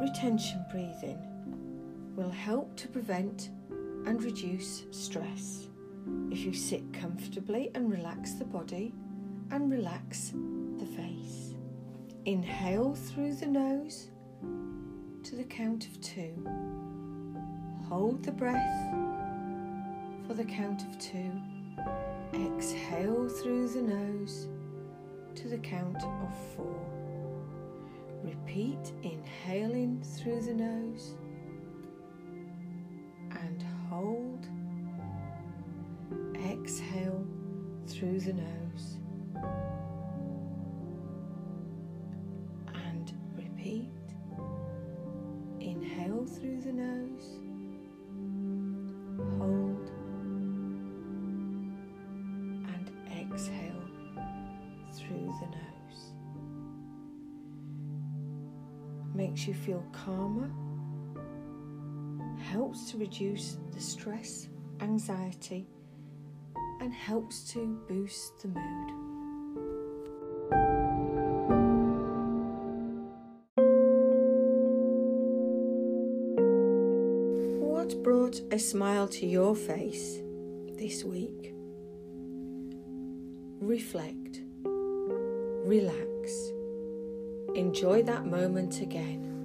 retention breathing will help to prevent and reduce stress if you sit comfortably and relax the body and relax the face. Inhale through the nose to the count of two. Hold the breath for the count of two. Exhale through the nose to the count of four. Repeat inhaling through the nose and hold. Exhale through the nose and repeat. Inhale through the nose. Hold and exhale through the nose. Makes you feel calmer, helps to reduce the stress, anxiety, and helps to boost the mood. What brought a smile to your face this week? Reflect, relax, enjoy that moment again.